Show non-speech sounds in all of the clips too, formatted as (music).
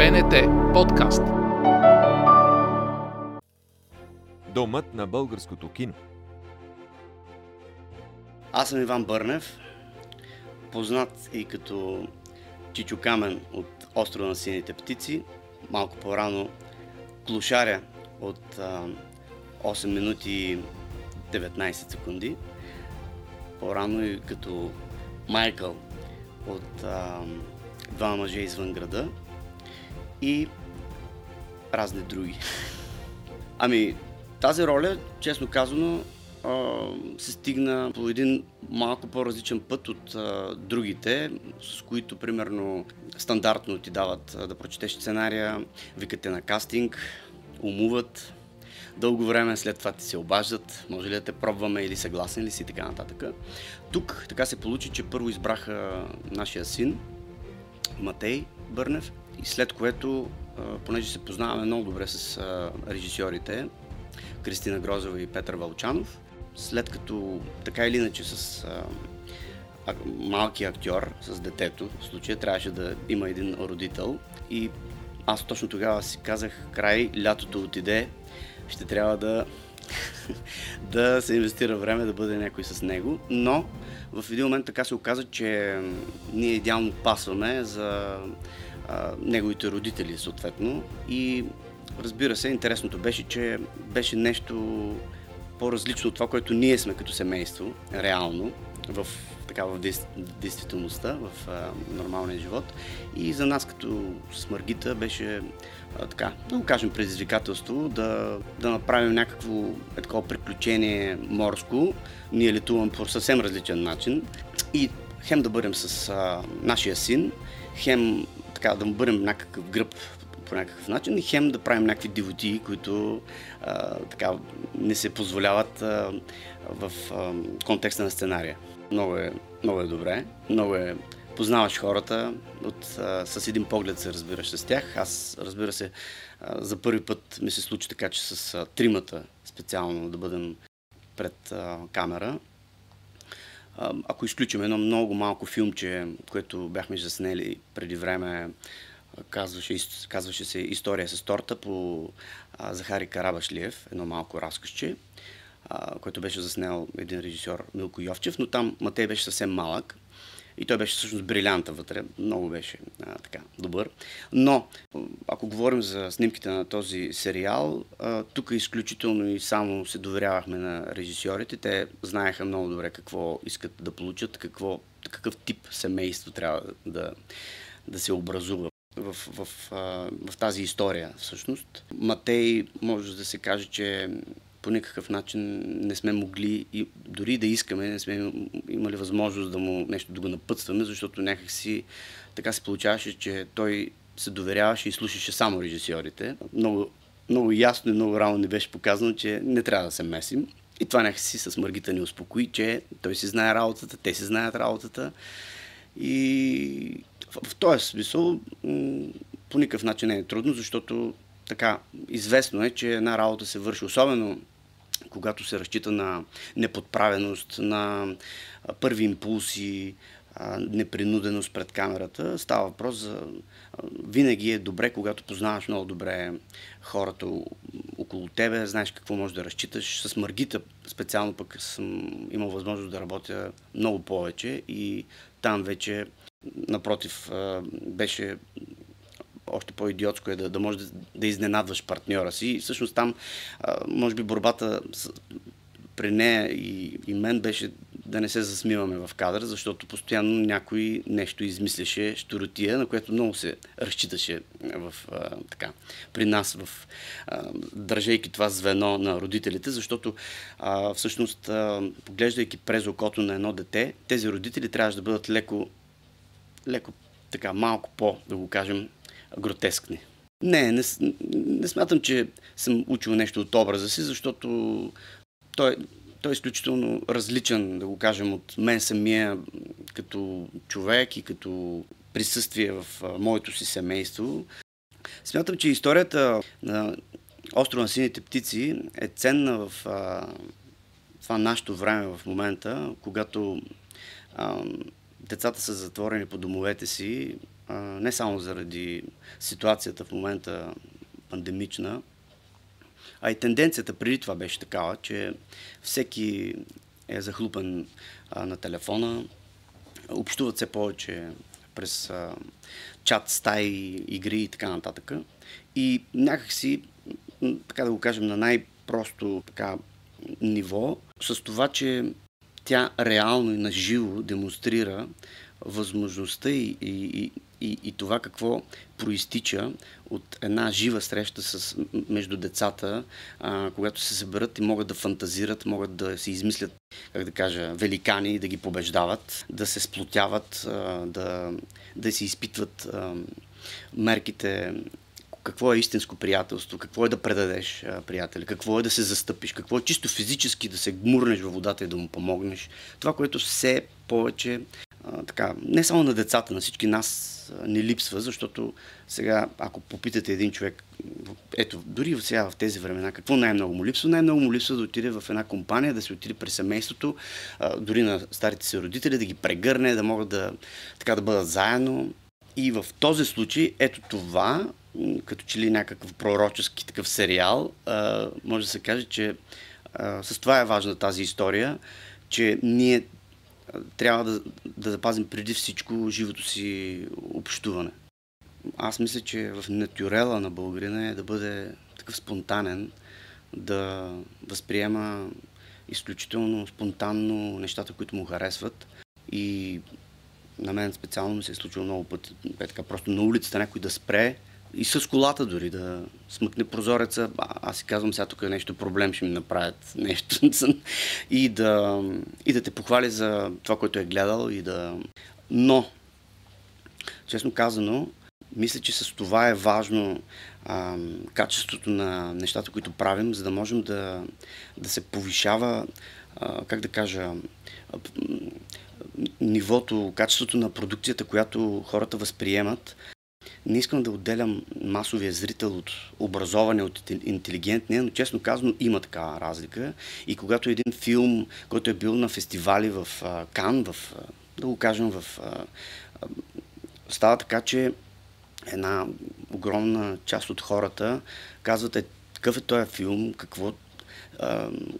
БНТ подкаст. Домът на българското кино. Аз съм Иван Бърнев, познат и като Чичо Камен от Острова на сините птици, малко по-рано Клушаря от а, 8 минути и 19 секунди, по-рано и като Майкъл от а, Два мъже извън града и разни други. Ами, тази роля, честно казано, се стигна по един малко по-различен път от другите, с които, примерно, стандартно ти дават да прочетеш сценария, викате на кастинг, умуват, дълго време след това ти се обаждат, може ли да те пробваме или съгласен ли си и така нататък. Тук така се получи, че първо избраха нашия син, Матей Бърнев, и след което, понеже се познаваме много добре с режисьорите, Кристина Грозова и Петър Вълчанов, след като така или иначе с а, малки актьор, с детето, в случая трябваше да има един родител. И аз точно тогава си казах, край, лятото отиде, ще трябва да, (laughs) да се инвестира време да бъде някой с него, но в един момент така се оказа, че ние идеално пасваме за неговите родители съответно и разбира се, интересното беше, че беше нещо по-различно от това, което ние сме като семейство, реално, в, така, в действителността, в а, нормалния живот. И за нас като с Маргита беше а, така, да го кажем, предизвикателство да, да направим някакво е, такова приключение морско. Ние летуваме по съвсем различен начин и хем да бъдем с а, нашия син, хем така да му бъдем някакъв гръб по някакъв начин и хем да правим някакви дивотии, които а, така не се позволяват а, в а, контекста на сценария. Много е, много е добре, много е познаваш хората, от, а, с един поглед се разбираш с тях. Аз, разбира се, а, за първи път ми се случи така, че с а, тримата специално да бъдем пред а, камера. Ако изключим едно много малко филмче, което бяхме заснели преди време, казваше, казваше се История с торта по Захари Карабашлиев, едно малко разкъсче, а, което беше заснел един режисьор Милко Йовчев, но там Матей беше съвсем малък и той беше всъщност брилянта вътре, много беше а, така добър. Но, ако говорим за снимките на този сериал, тук изключително и само се доверявахме на режисьорите. Те знаеха много добре какво искат да получат, какво, какъв тип семейство трябва да, да се образува в, в, в, в тази история всъщност. Матей може да се каже, че по никакъв начин не сме могли и дори да искаме, не сме имали възможност да му нещо да го напътстваме, защото някакси така се получаваше, че той се доверяваше и слушаше само режисьорите. Много, много ясно и много рано ни беше показано, че не трябва да се месим. И това някакси с Маргита ни успокои, че той си знае работата, те си знаят работата. И в, в този смисъл по никакъв начин не е трудно, защото така известно е, че една работа се върши, особено когато се разчита на неподправеност, на първи импулси, непринуденост пред камерата. Става въпрос за... Винаги е добре, когато познаваш много добре хората около тебе, знаеш какво можеш да разчиташ. С Маргита специално пък съм имал възможност да работя много повече и там вече Напротив, беше още по-идиотско е да, да можеш да, да изненадваш партньора си. И всъщност там, може би, борбата с, при нея и, и мен беше да не се засмиваме в кадър, защото постоянно някой нещо измисляше щуротия, на което много се разчиташе в, а, така, при нас, в, а, държейки това звено на родителите, защото а, всъщност, а, поглеждайки през окото на едно дете, тези родители трябваше да бъдат леко леко така малко по, да го кажем, гротескни. Не, не, не смятам, че съм учил нещо от образа си, защото той, той е изключително различен, да го кажем, от мен самия като човек и като присъствие в моето си семейство. Смятам, че историята на острова на сините птици е ценна в а, това нашето време в момента, когато а, децата са затворени по домовете си, не само заради ситуацията в момента пандемична, а и тенденцията преди това беше такава, че всеки е захлупен на телефона, общуват все повече през чат, стаи, игри и така нататък. И някакси, така да го кажем, на най-просто така, ниво, с това, че тя реално и наживо демонстрира възможността и, и, и, и това какво проистича от една жива среща с, между децата, а, когато се съберат и могат да фантазират, могат да си измислят, как да кажа, великани, да ги побеждават, да се сплотяват, а, да, да си изпитват а, мерките какво е истинско приятелство, какво е да предадеш приятели, какво е да се застъпиш, какво е чисто физически да се гмурнеш във водата и да му помогнеш. Това, което все повече така, не само на децата, на всички нас не липсва, защото сега, ако попитате един човек, ето, дори сега в тези времена, какво най-много му липсва? Най-много му липсва да отиде в една компания, да се отиде при семейството, дори на старите си родители, да ги прегърне, да могат да, така, да бъдат заедно. И в този случай, ето това, като че ли някакъв пророчески такъв сериал, може да се каже, че с това е важна тази история, че ние трябва да, да запазим преди всичко живото си общуване. Аз мисля, че в натюрела на българина е да бъде такъв спонтанен, да възприема изключително спонтанно нещата, които му харесват. И на мен специално ми се е случило много пъти, е така, просто на улицата някой да спре и с колата дори да смъкне прозореца. А, аз си казвам, сега тук е нещо проблем, ще ми направят нещо. (laughs) и, да, и да те похвали за това, което е гледал. И да... Но, честно казано, мисля, че с това е важно а, качеството на нещата, които правим, за да можем да, да се повишава, а, как да кажа, нивото, качеството на продукцията, която хората възприемат, не искам да отделям масовия зрител от образование, от интелигентния, но честно казано има такава разлика. И когато един филм, който е бил на фестивали в Кан, в, да го кажем, в, става така, че една огромна част от хората казват, е, какъв е този филм, какво,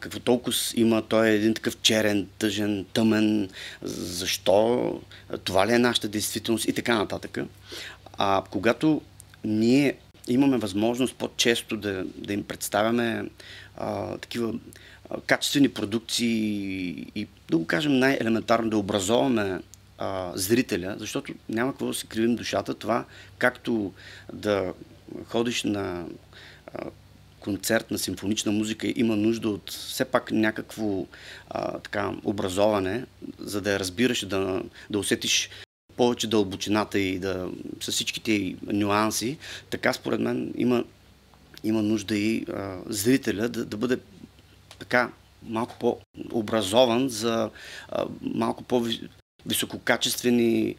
какво толкова има, той е един такъв черен, тъжен, тъмен, защо, това ли е нашата действителност и така нататък. А когато ние имаме възможност по-често да, да им представяме а, такива а, качествени продукции и, да го кажем най-елементарно, да образоваме а, зрителя, защото няма какво да се кривим душата. Това, както да ходиш на а, концерт на симфонична музика, има нужда от все пак някакво а, така, образоване, за да я разбираш, да, да усетиш повече дълбочината и да, с всичките нюанси, така според мен има, има нужда и а, зрителя да, да бъде така малко по-образован за а, малко по-висококачествени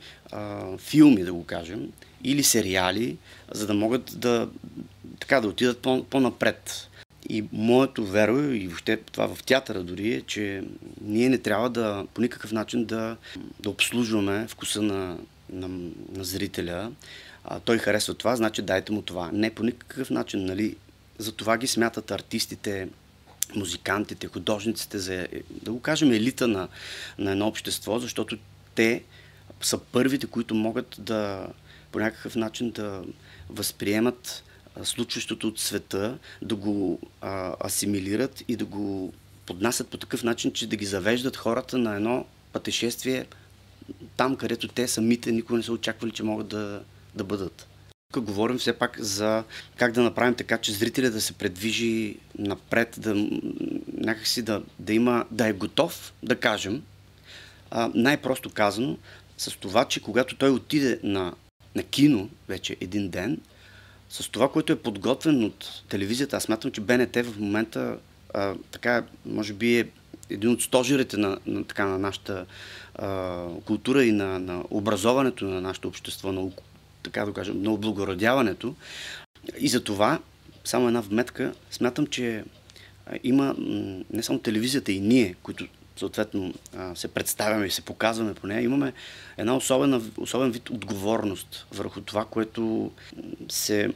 филми, да го кажем, или сериали, за да могат да, така, да отидат по- по-напред. И моето веро и въобще това в театъра дори е, че ние не трябва да по никакъв начин да, да обслужваме вкуса на, на, на зрителя. А, той харесва това, значи дайте му това. Не по никакъв начин, нали? За това ги смятат артистите, музикантите, художниците за, да го кажем, елита на, на едно общество, защото те са първите, които могат да по някакъв начин да възприемат случващото от света, да го а, асимилират и да го поднасят по такъв начин, че да ги завеждат хората на едно пътешествие там, където те самите никога не са очаквали, че могат да, да бъдат. Тук говорим все пак за как да направим така, че зрителя да се предвижи напред, да, някакси да, да има, да е готов, да кажем, а, най-просто казано, с това, че когато той отиде на, на кино вече един ден, с това, което е подготвен от телевизията, аз смятам, че БНТ в момента а, така, може би е един от стожерите на, на, така, на нашата а, култура и на, на образоването на нашето общество, на, така да кажем, на облагородяването. И за това, само една вметка, смятам, че има не само телевизията и ние, които съответно се представяме и се показваме по нея, имаме една особена, особен вид отговорност върху това, което се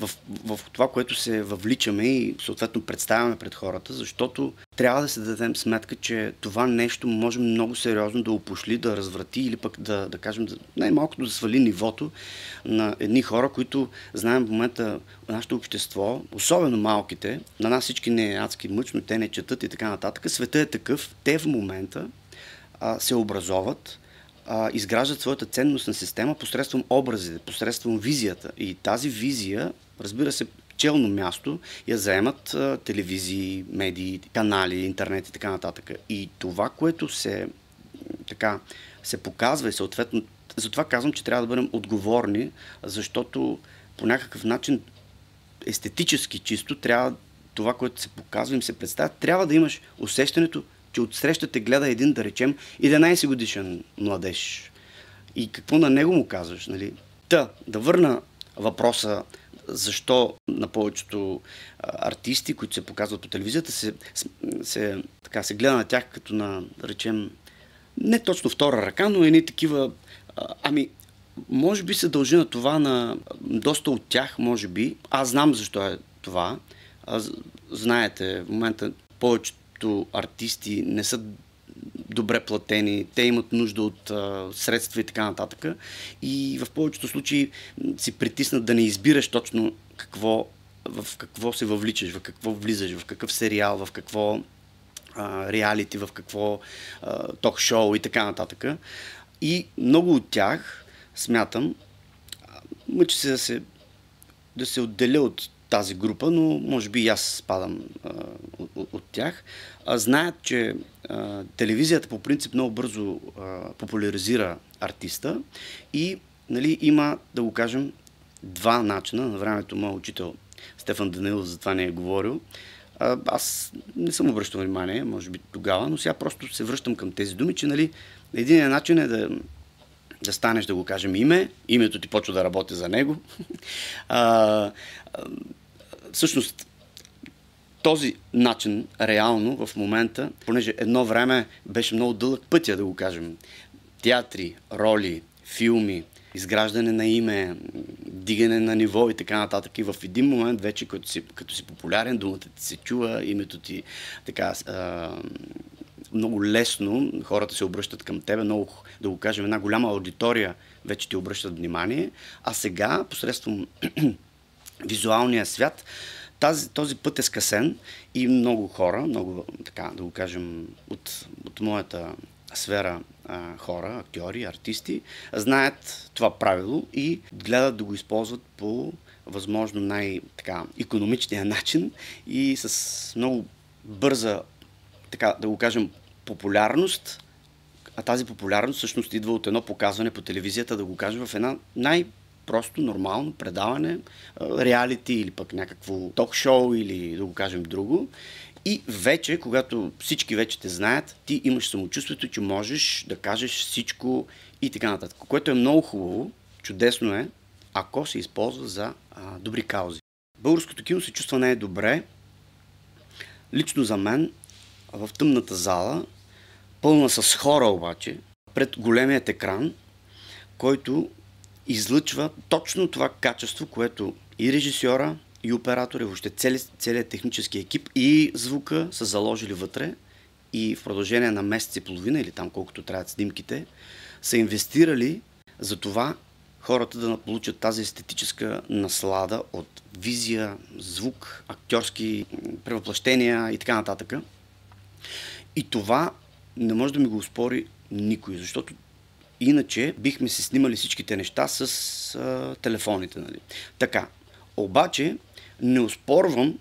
в, в това, което се въвличаме и съответно представяме пред хората, защото трябва да се дадем сметка, че това нещо може много сериозно да опошли, да разврати или пък да, да кажем, най-малкото да свали нивото на едни хора, които знаем в момента нашето общество, особено малките, на нас всички не е адски мъчно, те не четат и така нататък. Света е такъв, те в момента а, се образоват, а, изграждат своята ценностна система посредством образите, посредством визията. И тази визия, разбира се, челно място я заемат а, телевизии, медии, канали, интернет и така нататък. И това, което се, така, се показва и съответно, затова казвам, че трябва да бъдем отговорни, защото по някакъв начин естетически чисто трябва това, което се показва, им се представя, трябва да имаш усещането, че отсреща те гледа един, да речем, 11 годишен младеж. И какво на него му казваш, нали? Та, да върна въпроса защо на повечето артисти, които се показват по телевизията, се, се, така, се гледа на тях като на, да речем, не точно втора ръка, но едни такива... Ами, може би се дължи на това на доста от тях, може би. Аз знам защо е това. Аз, знаете, в момента повечето повечето артисти не са добре платени, те имат нужда от а, средства и така нататък. И в повечето случаи си притиснат да не избираш точно какво, в какво се въвличаш, в какво влизаш, в какъв сериал, в какво реалити, в какво ток-шоу и така нататък. И много от тях, смятам, мъчи се да се, да се отделя от тази група, но може би и аз спадам а, от, от тях. А, знаят, че а, телевизията по принцип много бързо а, популяризира артиста и нали, има, да го кажем, два начина. На времето моят учител Стефан Данилов за това не е говорил. А, аз не съм обръщал внимание, може би тогава, но сега просто се връщам към тези думи, че нали, един начин е да да станеш да го кажем име, името ти почва да работи за него. (laughs) а, всъщност, този начин, реално, в момента, понеже едно време беше много дълъг пътя, да го кажем, театри, роли, филми, изграждане на име, дигане на ниво и така нататък. И в един момент вече, като си, като си популярен, думата ти се чува, името ти така а, много лесно, хората се обръщат към тебе, много, да го кажем, една голяма аудитория вече ти обръщат внимание, а сега, посредством (clears throat) визуалния свят, тази, този път е скъсен и много хора, много, така да го кажем, от, от моята сфера а, хора, актьори, артисти, знаят това правило и гледат да го използват по възможно най-економичния начин и с много бърза, така да го кажем, популярност, а тази популярност всъщност идва от едно показване по телевизията, да го кажем, в една най- просто нормално предаване, реалити или пък някакво ток-шоу или да го кажем друго. И вече, когато всички вече те знаят, ти имаш самочувствието, че можеш да кажеш всичко и така нататък. Което е много хубаво, чудесно е, ако се използва за а, добри каузи. Българското кино се чувства не е добре. Лично за мен, в тъмната зала, пълна с хора обаче, пред големият екран, който излъчва точно това качество, което и режисьора, и оператор, и въобще целият, целият технически екип и звука са заложили вътре и в продължение на месец и половина или там колкото трябват снимките, са инвестирали за това хората да получат тази естетическа наслада от визия, звук, актьорски превъплъщения и така нататък. И това не може да ми го успори никой, защото Иначе бихме се снимали всичките неща с а, телефоните. Нали? Така. Обаче не успорвам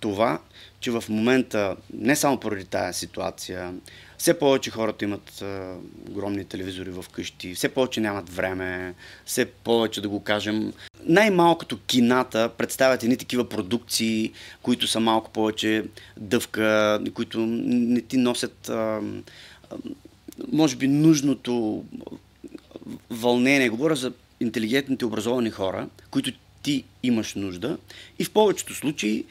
това, че в момента, не само поради тази ситуация, все повече хората имат а, огромни телевизори в къщи, все повече нямат време, все повече да го кажем. Най-малкото кината представят едни такива продукции, които са малко повече дъвка, които не ти носят а, може би, нужното вълнение. Говоря за интелигентните, образовани хора, които ти имаш нужда. И в повечето случаи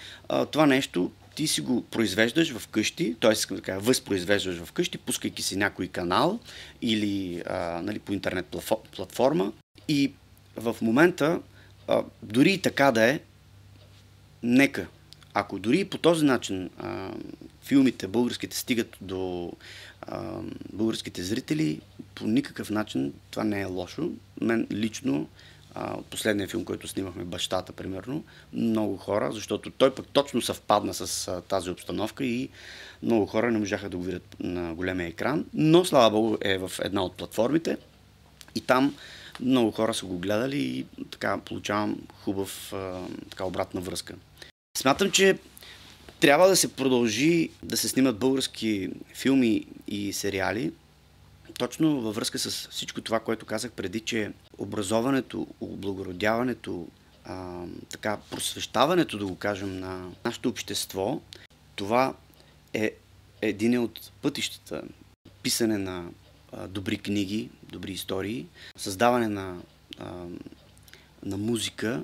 това нещо ти си го произвеждаш в къщи, т.е. така, възпроизвеждаш в къщи, пускайки си някой канал или а, нали, по интернет платформа. И в момента, а, дори и така да е, нека, ако дори и по този начин а, филмите българските стигат до а, българските зрители, по никакъв начин това не е лошо. Мен лично от последния филм, който снимахме, Бащата, примерно, много хора, защото той пък точно съвпадна с тази обстановка и много хора не можаха да го видят на големия екран, но слава богу е в една от платформите и там много хора са го гледали и така получавам хубав така обратна връзка. Смятам, че трябва да се продължи да се снимат български филми и сериали, точно във връзка с всичко това, което казах преди, че образоването, облагородяването, а, така, просвещаването, да го кажем, на нашето общество, това е един от пътищата. Писане на а, добри книги, добри истории, създаване на, а, на музика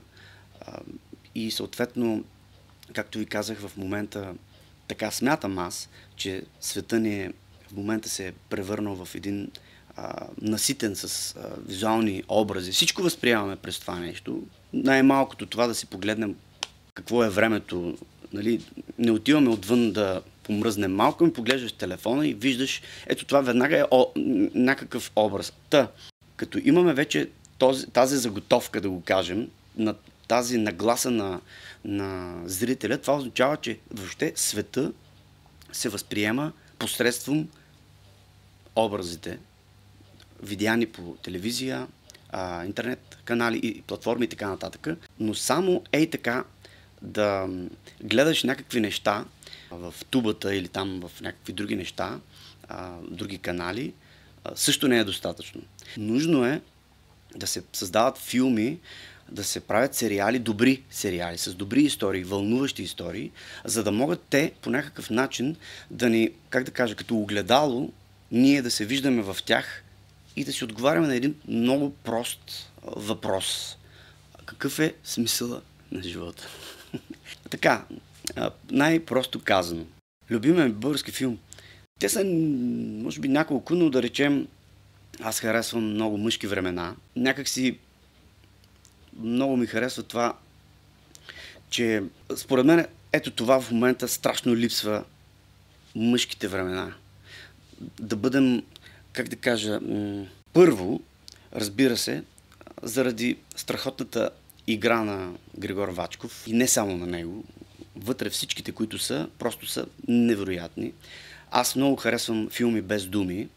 а, и съответно, както ви казах в момента, така смятам аз, че света ни е в момента се е превърнал в един а, наситен с а, визуални образи. Всичко възприемаме през това нещо. Най-малкото това да си погледнем какво е времето. Нали, не отиваме отвън да помръзнем малко, ми поглеждаш телефона и виждаш, ето това веднага е о, някакъв образ. Та, като имаме вече този, тази заготовка, да го кажем, на тази нагласа на, на зрителя, това означава, че въобще света се възприема посредством образите, видяни по телевизия, интернет канали и платформи и така нататък. Но само ей така да гледаш някакви неща в тубата или там в някакви други неща, други канали, също не е достатъчно. Нужно е да се създават филми, да се правят сериали, добри сериали, с добри истории, вълнуващи истории, за да могат те по някакъв начин да ни, как да кажа, като огледало, ние да се виждаме в тях и да си отговаряме на един много прост въпрос. Какъв е смисъла на живота? (laughs) така, най-просто казано. Любиме български филм. Те са, може би, няколко, но да речем, аз харесвам много мъжки времена. Някак си много ми харесва това, че според мен ето това в момента страшно липсва мъжките времена. Да бъдем, как да кажа, първо, разбира се, заради страхотната игра на Григор Вачков и не само на него, вътре всичките, които са, просто са невероятни. Аз много харесвам филми без думи,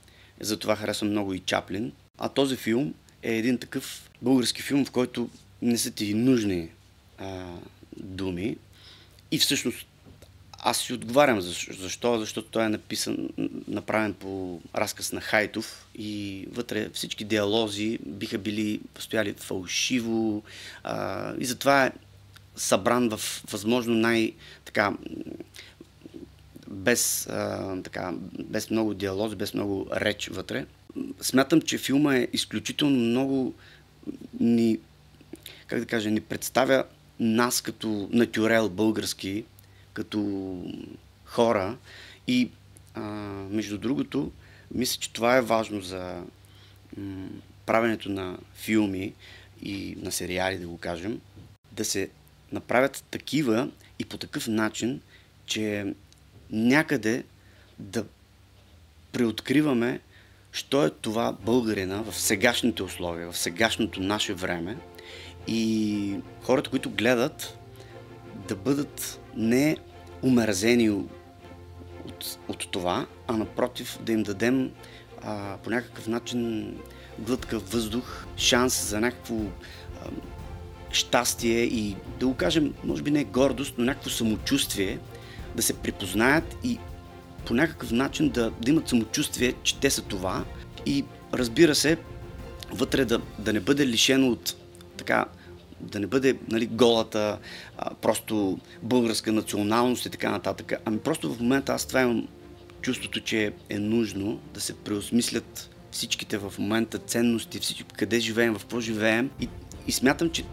затова харесвам много и Чаплин. А този филм е един такъв български филм, в който не са ти нужни а, думи. И всъщност аз си отговарям защо, защото той е написан, направен по разказ на Хайтов и вътре всички диалози биха били постояли фалшиво а, и затова е събран в възможно най- така без, а, така, без много диалози, без много реч вътре. Смятам, че филма е изключително много ни как да кажа, ни представя нас като натюрел български, като хора. И а, между другото, мисля, че това е важно за м, правенето на филми и на сериали, да го кажем, да се направят такива и по такъв начин, че някъде да преоткриваме, що е това българина в сегашните условия, в сегашното наше време – и хората, които гледат, да бъдат не умерзени от, от това, а напротив да им дадем а, по някакъв начин глътка въздух, шанс за някакво а, щастие и да го кажем, може би не гордост, но някакво самочувствие, да се припознаят и по някакъв начин да, да имат самочувствие, че те са това. И разбира се, вътре да, да не бъде лишено от така да не бъде нали, голата, а, просто българска националност и така нататък. Ами просто в момента аз това имам чувството, че е нужно да се преосмислят всичките в момента ценности, всички, къде живеем, в какво живеем и, и смятам, че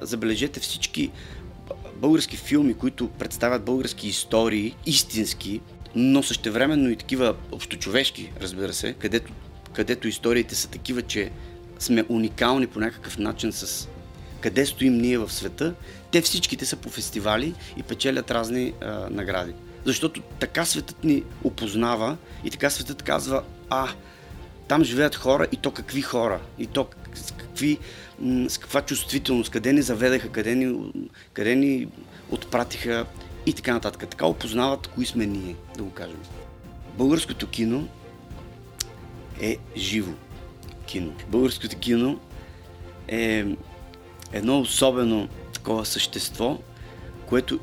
забележете всички български филми, които представят български истории, истински, но същевременно и такива общочовешки, разбира се, където, където историите са такива, че сме уникални по някакъв начин с къде стоим ние в света, те всичките са по фестивали и печелят разни а, награди. Защото така светът ни опознава и така светът казва, а, там живеят хора и то какви хора, и то с, какви, с каква чувствителност, къде ни заведаха, къде ни, къде ни отпратиха и така нататък. Така опознават кои сме ние, да го кажем. Българското кино е живо кино. Българското кино е едно особено такова същество, което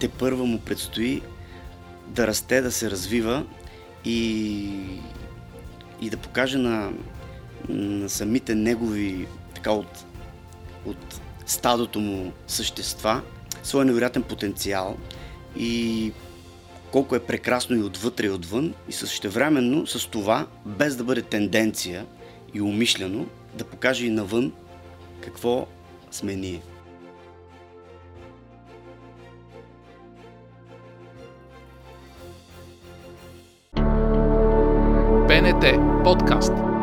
те първа му предстои да расте, да се развива и, и да покаже на, на самите негови така от, от стадото му същества своя невероятен потенциал и колко е прекрасно и отвътре и отвън и същевременно с това, без да бъде тенденция и умишлено, да покаже и навън какво сме ние. БНТ подкаст.